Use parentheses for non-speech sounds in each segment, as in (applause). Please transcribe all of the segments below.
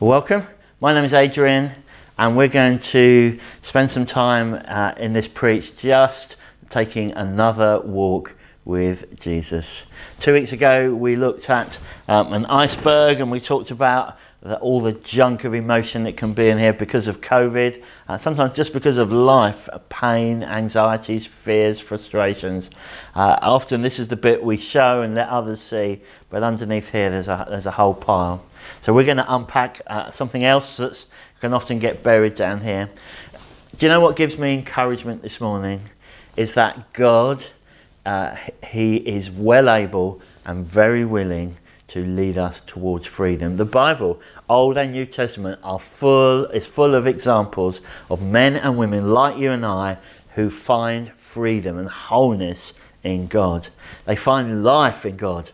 Welcome. My name is Adrian, and we're going to spend some time uh, in this preach just taking another walk with Jesus. Two weeks ago, we looked at um, an iceberg and we talked about the, all the junk of emotion that can be in here because of COVID, uh, sometimes just because of life, pain, anxieties, fears, frustrations. Uh, often, this is the bit we show and let others see, but underneath here, there's a, there's a whole pile. So we're going to unpack uh, something else that can often get buried down here. Do you know what gives me encouragement this morning? Is that God, uh, He is well able and very willing to lead us towards freedom. The Bible, Old and New Testament, are full is full of examples of men and women like you and I who find freedom and wholeness in God. They find life in God.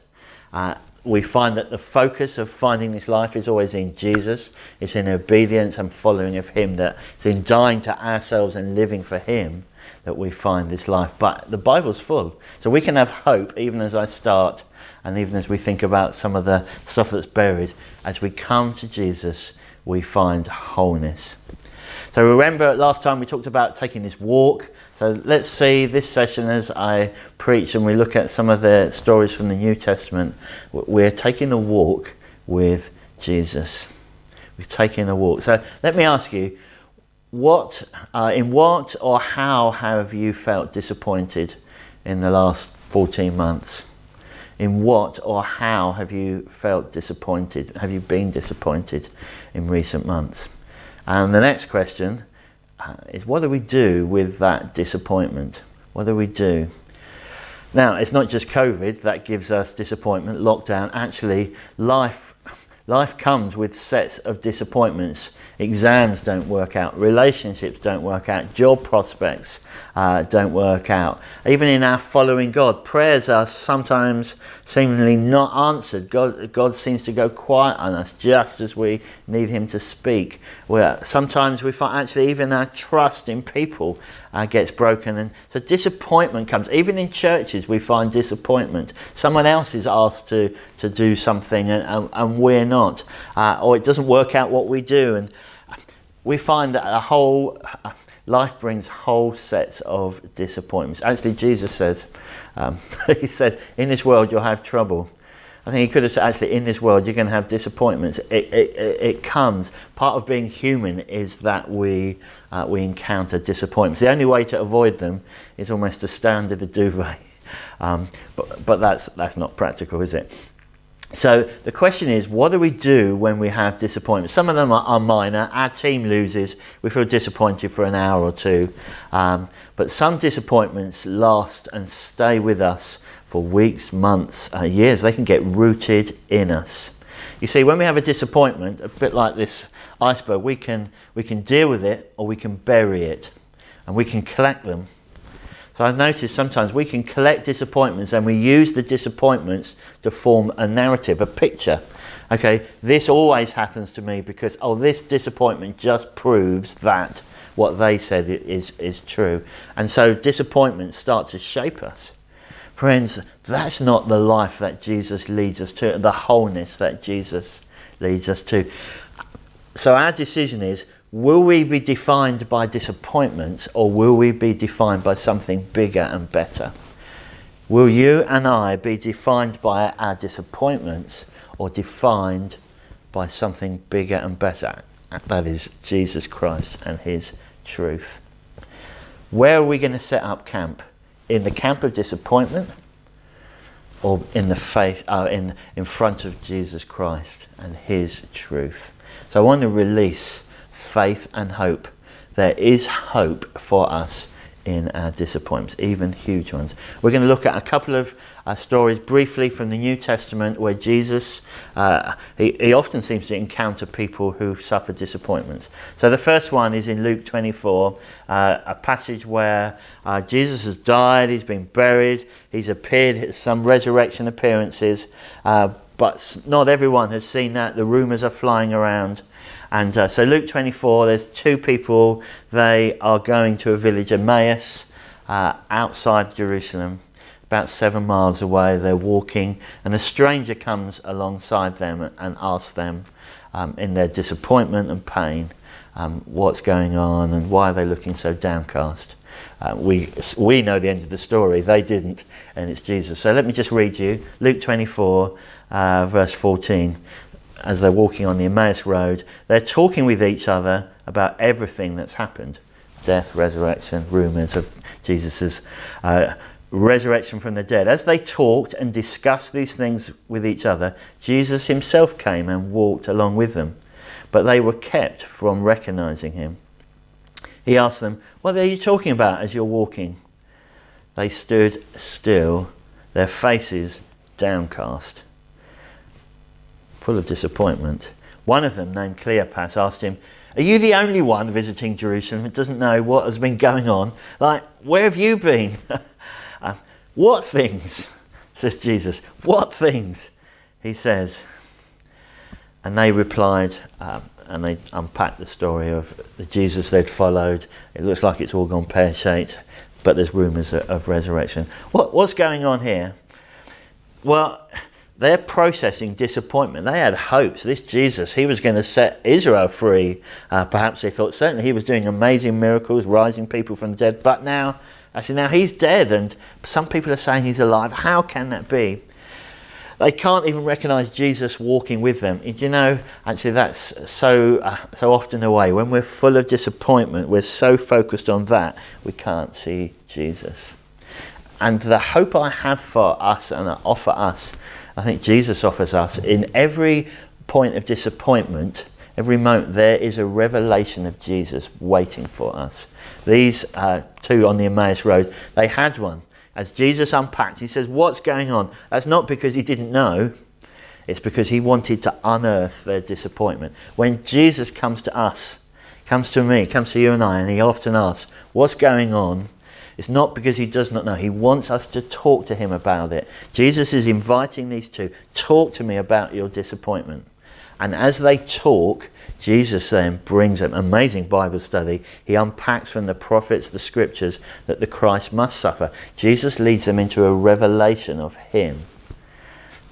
Uh, we find that the focus of finding this life is always in Jesus. It's in obedience and following of Him. That it's in dying to ourselves and living for Him that we find this life. But the Bible's full, so we can have hope even as I start, and even as we think about some of the stuff that's buried. As we come to Jesus, we find wholeness. So remember last time we talked about taking this walk. So let's see this session as I preach and we look at some of the stories from the New Testament. We're taking a walk with Jesus. We're taking a walk. So let me ask you, what, uh, in what or how have you felt disappointed in the last 14 months? In what or how have you felt disappointed? Have you been disappointed in recent months? And the next question uh, is what do we do with that disappointment? What do we do? Now, it's not just COVID that gives us disappointment, lockdown. Actually, life, life comes with sets of disappointments exams don't work out, relationships don't work out, job prospects uh, don't work out. Even in our following God, prayers are sometimes seemingly not answered. God, God seems to go quiet on us just as we need Him to speak. Where sometimes we find actually even our trust in people uh, gets broken, and so disappointment comes. Even in churches, we find disappointment. Someone else is asked to to do something, and, and, and we're not, uh, or it doesn't work out what we do, and we find that a whole life brings whole sets of disappointments. Actually, Jesus says, um, (laughs) He says, in this world you'll have trouble. I think he could have said, actually, in this world you're going to have disappointments. It, it, it comes. Part of being human is that we, uh, we encounter disappointments. The only way to avoid them is almost to stand under the duvet. (laughs) Um, but but that's, that's not practical, is it? So the question is, what do we do when we have disappointment? Some of them are, are minor. Our team loses, we feel disappointed for an hour or two. Um, but some disappointments last and stay with us for weeks, months, uh, years. They can get rooted in us. You see, when we have a disappointment, a bit like this iceberg, we can, we can deal with it or we can bury it. And we can collect them so I've noticed sometimes we can collect disappointments and we use the disappointments to form a narrative, a picture. Okay, this always happens to me because, oh, this disappointment just proves that what they said is, is true. And so disappointments start to shape us. Friends, that's not the life that Jesus leads us to, the wholeness that Jesus leads us to. So our decision is Will we be defined by disappointment or will we be defined by something bigger and better? Will you and I be defined by our disappointments or defined by something bigger and better? That is Jesus Christ and His truth. Where are we going to set up camp? In the camp of disappointment or in the face, uh, in, in front of Jesus Christ and His truth? So I want to release faith and hope. There is hope for us in our disappointments, even huge ones. We're going to look at a couple of uh, stories briefly from the New Testament where Jesus, uh, he, he often seems to encounter people who suffer disappointments. So the first one is in Luke 24, uh, a passage where uh, Jesus has died, he's been buried, he's appeared, some resurrection appearances, uh, but not everyone has seen that. The rumours are flying around. And uh, so Luke 24, there's two people. They are going to a village, Emmaus, uh, outside Jerusalem, about seven miles away. They're walking, and a stranger comes alongside them and asks them, um, in their disappointment and pain, um, what's going on and why are they looking so downcast. Uh, we, we know the end of the story, they didn't, and it's Jesus. So let me just read you Luke 24, uh, verse 14. As they're walking on the Emmaus Road, they're talking with each other about everything that's happened death, resurrection, rumours of Jesus' uh, resurrection from the dead. As they talked and discussed these things with each other, Jesus himself came and walked along with them, but they were kept from recognizing him. He asked them, What are you talking about as you're walking? They stood still, their faces downcast, full of disappointment. One of them, named Cleopas, asked him, Are you the only one visiting Jerusalem who doesn't know what has been going on? Like, where have you been? uh, (laughs) what things? (laughs) says Jesus. What things? He says. And they replied, um, and they unpacked the story of the Jesus they'd followed. It looks like it's all gone pear shaped, but there's rumours of, of resurrection. What, what's going on here? Well, they're processing disappointment. They had hopes. This Jesus, he was going to set Israel free. Uh, perhaps they thought certainly he was doing amazing miracles, rising people from the dead. But now, actually, now he's dead, and some people are saying he's alive. How can that be? They can't even recognize Jesus walking with them. You know, actually, that's so uh, so often the way. When we're full of disappointment, we're so focused on that we can't see Jesus. And the hope I have for us and I offer us I think Jesus offers us in every point of disappointment, every moment, there is a revelation of Jesus waiting for us. These uh, two on the Emmaus Road, they had one. As Jesus unpacked, he says, What's going on? That's not because he didn't know, it's because he wanted to unearth their disappointment. When Jesus comes to us, comes to me, comes to you and I, and he often asks, What's going on? It's not because he does not know. He wants us to talk to him about it. Jesus is inviting these two, talk to me about your disappointment. And as they talk, Jesus then brings them amazing Bible study. He unpacks from the prophets, the scriptures, that the Christ must suffer. Jesus leads them into a revelation of him.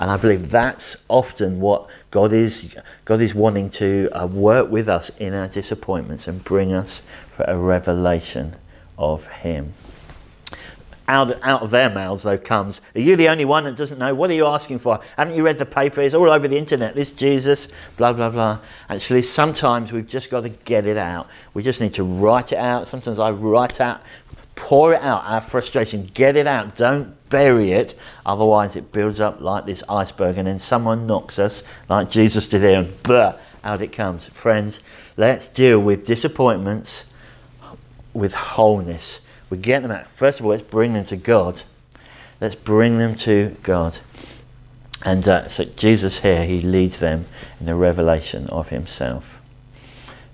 And I believe that's often what God is, God is wanting to uh, work with us in our disappointments and bring us for a revelation of Him out, out of their mouths, though, comes, Are you the only one that doesn't know? What are you asking for? Haven't you read the paper? It's all over the internet. This Jesus, blah, blah, blah. Actually, sometimes we've just got to get it out. We just need to write it out. Sometimes I write out, pour it out, our frustration, get it out. Don't bury it. Otherwise, it builds up like this iceberg, and then someone knocks us, like Jesus did there, and blah, out it comes. Friends, let's deal with disappointments with wholeness we get them out. First of all, let's bring them to God. Let's bring them to God. And uh, so Jesus here, he leads them in the revelation of himself.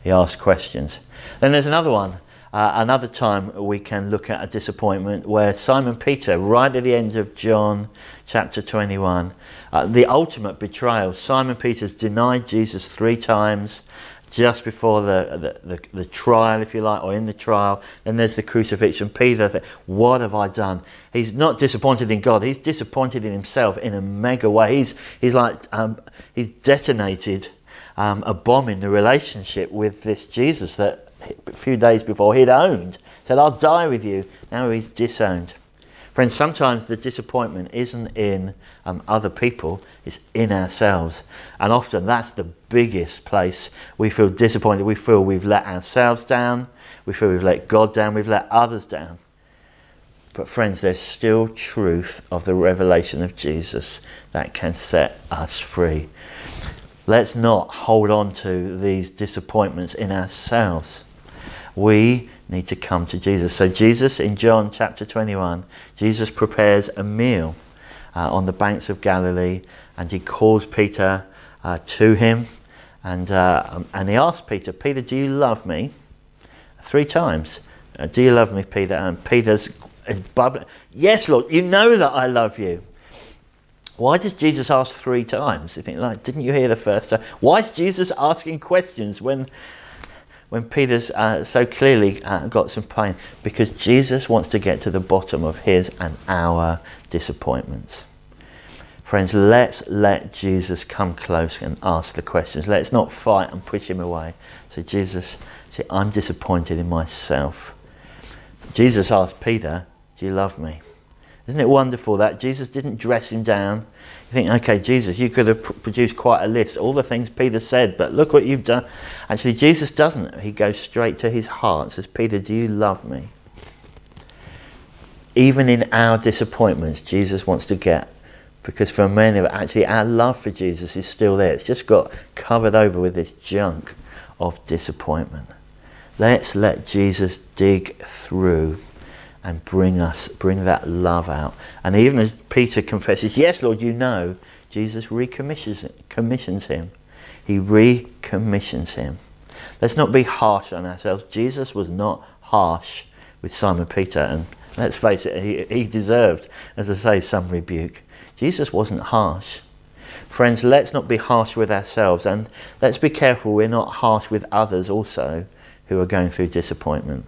He asks questions. Then there's another one. Uh, another time we can look at a disappointment where Simon Peter, right at the end of John chapter 21, uh, the ultimate betrayal. Simon Peter's denied Jesus three times just before the, the, the, the, trial, if you like, or in the trial. Then there's the crucifixion. Peter, what have I done? He's not disappointed in God. He's disappointed in himself in a mega way. He's, he's like, um, he's detonated um, a bomb in the relationship with this Jesus that a few days before he'd owned. Said, I'll die with you. Now he's disowned. Friends, sometimes the disappointment isn't in um, other people, it's in ourselves. And often that's the biggest place we feel disappointed. We feel we've let ourselves down, we feel we've let God down, we've let others down. But, friends, there's still truth of the revelation of Jesus that can set us free. Let's not hold on to these disappointments in ourselves. We need to come to Jesus. So, Jesus in John chapter 21, Jesus prepares a meal uh, on the banks of Galilee and he calls Peter uh, to him and, uh, um, and he asks Peter, Peter, do you love me? Three times. Uh, do you love me, Peter? And Peter's is bubbling. Yes, Lord, you know that I love you. Why does Jesus ask three times? You think, like, didn't you hear the first time? Why is Jesus asking questions when when Peter's uh, so clearly uh, got some pain because Jesus wants to get to the bottom of his and our disappointments. Friends, let's let Jesus come close and ask the questions. Let's not fight and push him away. So, Jesus, see, I'm disappointed in myself. Jesus asked Peter, Do you love me? Isn't it wonderful that Jesus didn't dress him down? You think, okay, Jesus, you could have pr- produced quite a list, all the things Peter said, but look what you've done. Actually, Jesus doesn't. He goes straight to his heart, says, Peter, do you love me? Even in our disappointments, Jesus wants to get, because for many of us, actually, our love for Jesus is still there. It's just got covered over with this junk of disappointment. Let's let Jesus dig through and bring us, bring that love out. And even as Peter confesses, Yes, Lord, you know, Jesus recommissions commissions him. He recommissions him. Let's not be harsh on ourselves. Jesus was not harsh with Simon Peter, and let's face it, he, he deserved, as I say, some rebuke. Jesus wasn't harsh. Friends, let's not be harsh with ourselves, and let's be careful we're not harsh with others also who are going through disappointment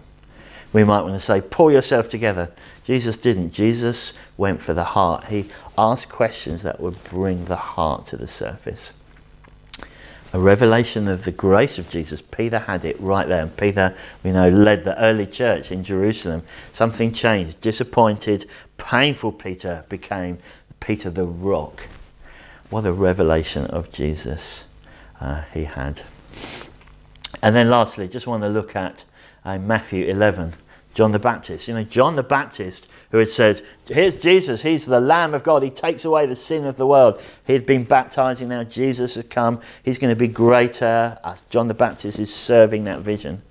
we might want to say, pull yourself together. Jesus didn't. Jesus went for the heart. He asked questions that would bring the heart to the surface. A revelation of the grace of Jesus. Peter had it right there. And Peter, we know, led the early church in Jerusalem. Something changed. Disappointed, painful Peter became Peter the rock. What a revelation of Jesus uh, he had. And then lastly, just want to look at uh, Matthew 11, John the Baptist. You know, John the Baptist, who had said, Here's Jesus, he's the Lamb of God, he takes away the sin of the world. He had been baptizing, now Jesus has come, he's going to be greater. As John the Baptist is serving that vision.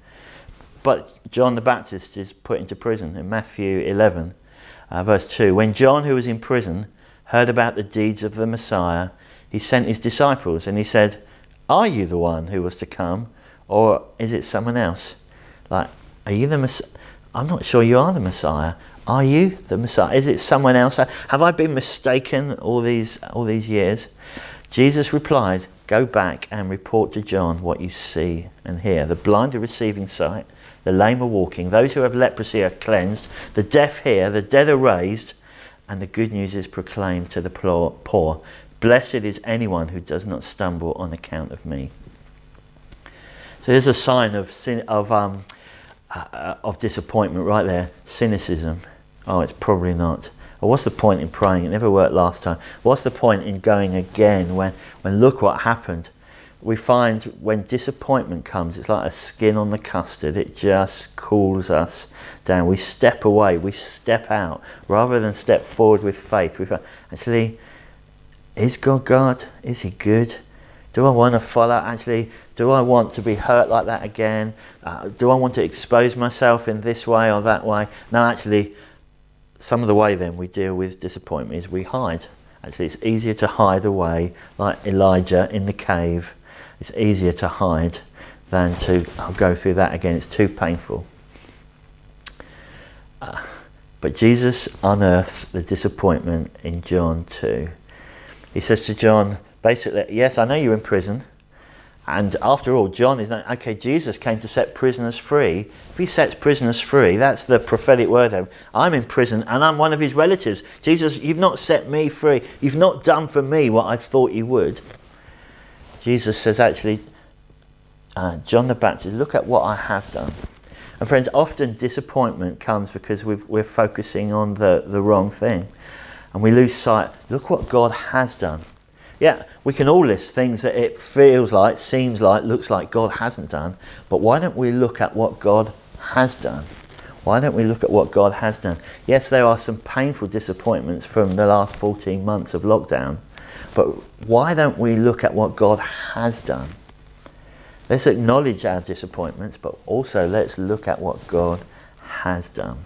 But John the Baptist is put into prison in Matthew 11, uh, verse 2. When John, who was in prison, heard about the deeds of the Messiah, he sent his disciples and he said, Are you the one who was to come, or is it someone else? Like, are you the Messiah? I'm not sure you are the Messiah. Are you the Messiah? Is it someone else? Have I been mistaken all these all these years? Jesus replied, Go back and report to John what you see and hear. The blind are receiving sight, the lame are walking, those who have leprosy are cleansed, the deaf hear, the dead are raised, and the good news is proclaimed to the poor. Blessed is anyone who does not stumble on account of me. So there's a sign of sin, of um, uh, of disappointment right there. Cynicism. Oh, it's probably not. Or what's the point in praying? It never worked last time. What's the point in going again when, when look what happened? We find when disappointment comes, it's like a skin on the custard. It just cools us down. We step away, we step out, rather than step forward with faith. We find, actually, is God God? Is He good? Do I want to follow? Actually, do I want to be hurt like that again? Uh, do I want to expose myself in this way or that way? No, actually, some of the way then we deal with disappointment is we hide. Actually, it's easier to hide away, like Elijah in the cave. It's easier to hide than to I'll go through that again. It's too painful. Uh, but Jesus unearths the disappointment in John 2. He says to John, basically, yes, I know you're in prison. And after all, John is not, okay, Jesus came to set prisoners free. If he sets prisoners free, that's the prophetic word. I'm in prison and I'm one of his relatives. Jesus, you've not set me free. You've not done for me what I thought you would. Jesus says, actually, uh, John the Baptist, look at what I have done. And friends, often disappointment comes because we are focusing on the, the wrong thing. And we lose sight. Look what God has done. Yeah, we can all list things that it feels like, seems like, looks like God hasn't done, but why don't we look at what God has done? Why don't we look at what God has done? Yes, there are some painful disappointments from the last 14 months of lockdown, but why don't we look at what God has done? Let's acknowledge our disappointments, but also let's look at what God has done.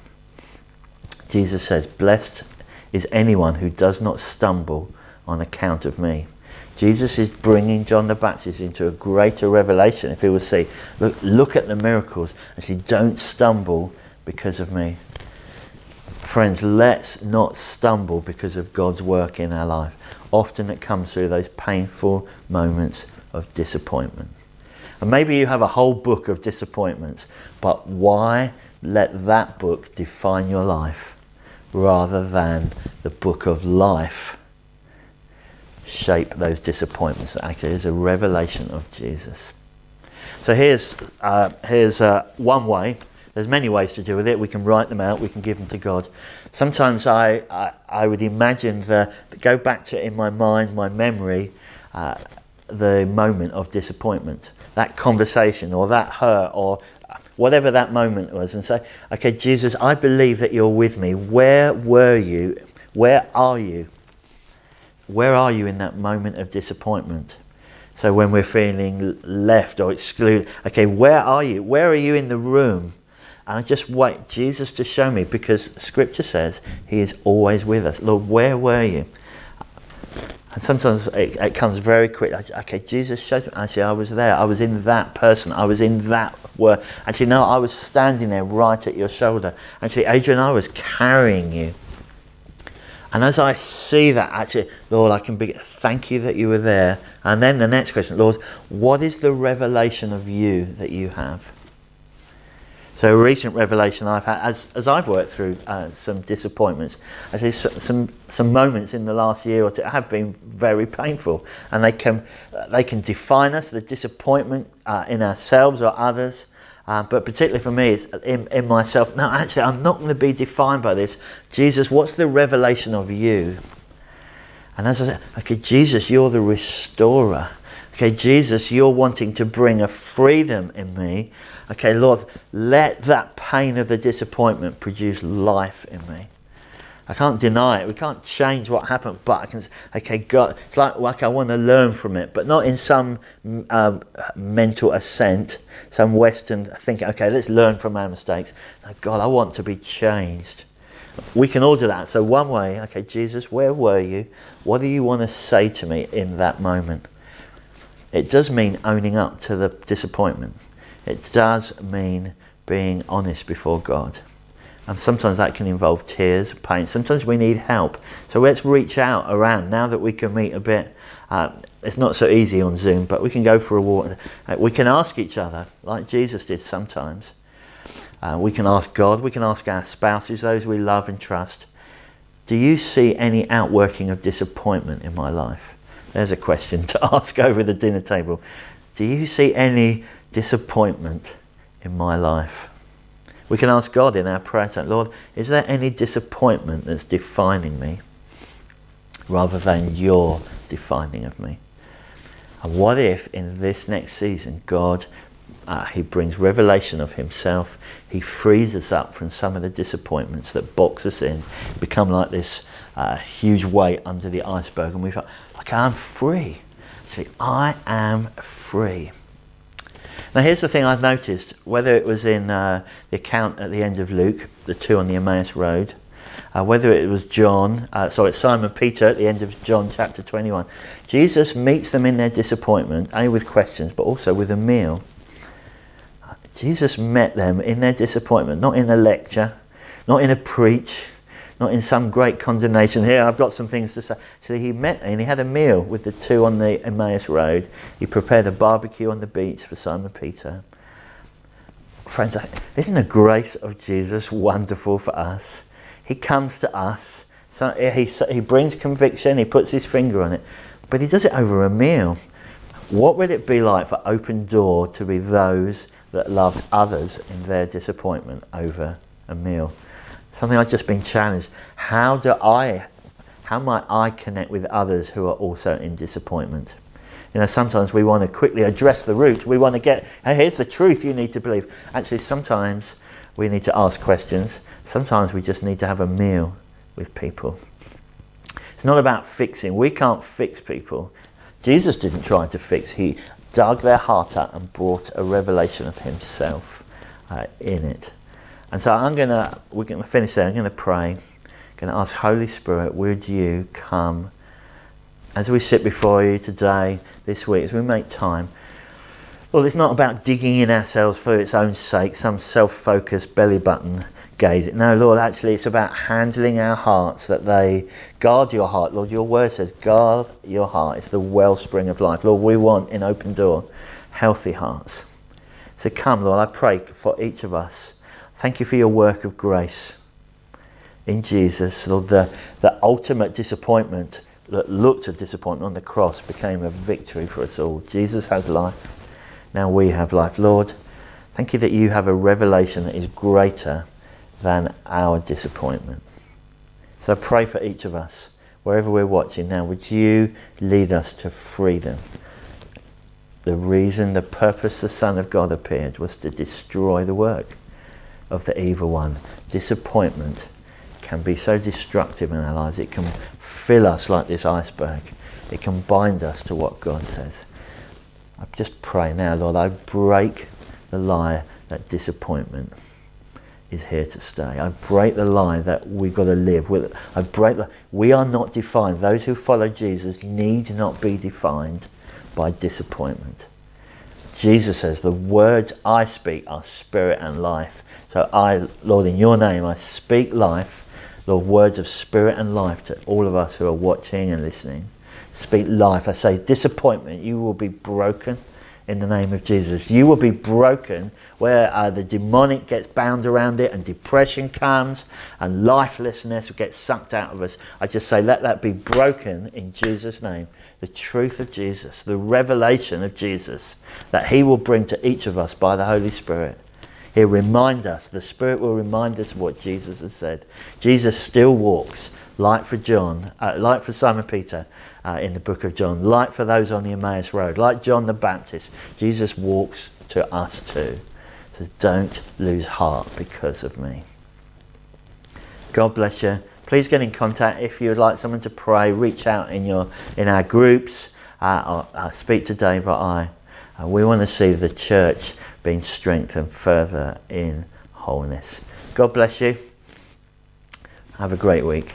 Jesus says, Blessed is anyone who does not stumble on account of me. Jesus is bringing John the Baptist into a greater revelation. If he would say, look, look at the miracles, and say, don't stumble because of me. Friends, let's not stumble because of God's work in our life. Often it comes through those painful moments of disappointment. And maybe you have a whole book of disappointments, but why let that book define your life rather than the book of life shape those disappointments. Actually, is a revelation of Jesus. So here's uh, here's uh, one way. There's many ways to deal with it. We can write them out. We can give them to God. Sometimes I I, I would imagine the go back to in my mind, my memory, uh, the moment of disappointment, that conversation or that hurt or whatever that moment was, and say, okay, Jesus, I believe that you're with me. Where were you? Where are you? Where are you in that moment of disappointment? So when we're feeling left or excluded, okay, where are you? Where are you in the room? And I just wait Jesus to show me because Scripture says He is always with us. Lord, where were you? And sometimes it, it comes very quick. Okay, Jesus shows me. Actually, I was there. I was in that person. I was in that word. Actually, no, I was standing there right at your shoulder. Actually, Adrian, I was carrying you. And as I see that, actually, Lord, I can be, thank you that you were there. And then the next question, Lord, what is the revelation of you that you have? So a recent revelation I've had, as, as I've worked through uh, some disappointments, actually some, some moments in the last year or two have been very painful. And they can, they can define us, the disappointment uh, in ourselves or others. Uh, but particularly for me, it's in, in myself. No, actually, I'm not going to be defined by this. Jesus, what's the revelation of you? And as I said, okay, Jesus, you're the restorer. Okay, Jesus, you're wanting to bring a freedom in me. Okay, Lord, let that pain of the disappointment produce life in me. I can't deny it. We can't change what happened, but I can. Okay, God, it's like like I want to learn from it, but not in some um, mental assent, some Western thinking. Okay, let's learn from our mistakes. God, I want to be changed. We can all do that. So one way, okay, Jesus, where were you? What do you want to say to me in that moment? It does mean owning up to the disappointment. It does mean being honest before God. And sometimes that can involve tears, pain. Sometimes we need help. So let's reach out around now that we can meet a bit. Uh, it's not so easy on Zoom, but we can go for a walk. Uh, we can ask each other, like Jesus did sometimes. Uh, we can ask God, we can ask our spouses, those we love and trust. Do you see any outworking of disappointment in my life? There's a question (laughs) to ask over the dinner table. Do you see any disappointment in my life? We can ask God in our prayer time, Lord, is there any disappointment that's defining me rather than your defining of me? And what if in this next season, God, uh, He brings revelation of Himself, He frees us up from some of the disappointments that box us in, become like this uh, huge weight under the iceberg, and we feel like I'm free. See, I am free. Now, here's the thing I've noticed whether it was in uh, the account at the end of Luke, the two on the Emmaus Road, uh, whether it was John, uh, sorry, Simon Peter at the end of John chapter 21, Jesus meets them in their disappointment, only with questions, but also with a meal. Jesus met them in their disappointment, not in a lecture, not in a preach, not in some great condemnation. Here, I've got some things to say. So he met and he had a meal with the two on the Emmaus Road. He prepared a barbecue on the beach for Simon Peter. Friends, isn't the grace of Jesus wonderful for us? He comes to us. So he, he brings conviction, he puts his finger on it, but he does it over a meal. What would it be like for Open Door to be those that loved others in their disappointment over a meal? Something I've just been challenged. How do I, how might I connect with others who are also in disappointment? You know, sometimes we want to quickly address the root. We want to get, hey, here's the truth you need to believe. Actually, sometimes we need to ask questions. Sometimes we just need to have a meal with people. It's not about fixing. We can't fix people. Jesus didn't try to fix. He dug their heart out and brought a revelation of himself uh, in it. And so I'm going to, we're going to finish there. I'm going to pray. I'm going to ask Holy Spirit, would you come as we sit before you today, this week, as we make time. Well, it's not about digging in ourselves for its own sake, some self focused belly button gaze. No, Lord, actually, it's about handling our hearts that they guard your heart. Lord, your word says, guard your heart. It's the wellspring of life. Lord, we want in open door healthy hearts. So come, Lord, I pray for each of us Thank you for your work of grace in Jesus. Lord, the, the ultimate disappointment that looked a disappointment on the cross became a victory for us all. Jesus has life. Now we have life. Lord, thank you that you have a revelation that is greater than our disappointment. So I pray for each of us, wherever we're watching now, would you lead us to freedom? The reason, the purpose the Son of God appeared was to destroy the work of the evil one. Disappointment can be so destructive in our lives. It can fill us like this iceberg. It can bind us to what God says. I just pray now, Lord, I break the lie that disappointment is here to stay. I break the lie that we've got to live with. I break the, we are not defined. Those who follow Jesus need not be defined by disappointment. Jesus says, The words I speak are spirit and life. So I, Lord, in your name, I speak life, Lord, words of spirit and life to all of us who are watching and listening. Speak life. I say, disappointment, you will be broken in the name of Jesus. You will be broken where uh, the demonic gets bound around it and depression comes and lifelessness gets sucked out of us. I just say, let that be broken in Jesus' name. The truth of Jesus, the revelation of Jesus that He will bring to each of us by the Holy Spirit. He'll remind us, the Spirit will remind us of what Jesus has said. Jesus still walks, like for John, uh, like for Simon Peter, uh, in the book of John, like for those on the Emmaus Road, like John the Baptist, Jesus walks to us too. So don't lose heart because of me. God bless you. Please get in contact if you'd like someone to pray. Reach out in your in our groups. Uh, or, uh, speak to Dave or I. Uh, we want to see the church being strengthened further in wholeness. God bless you. Have a great week.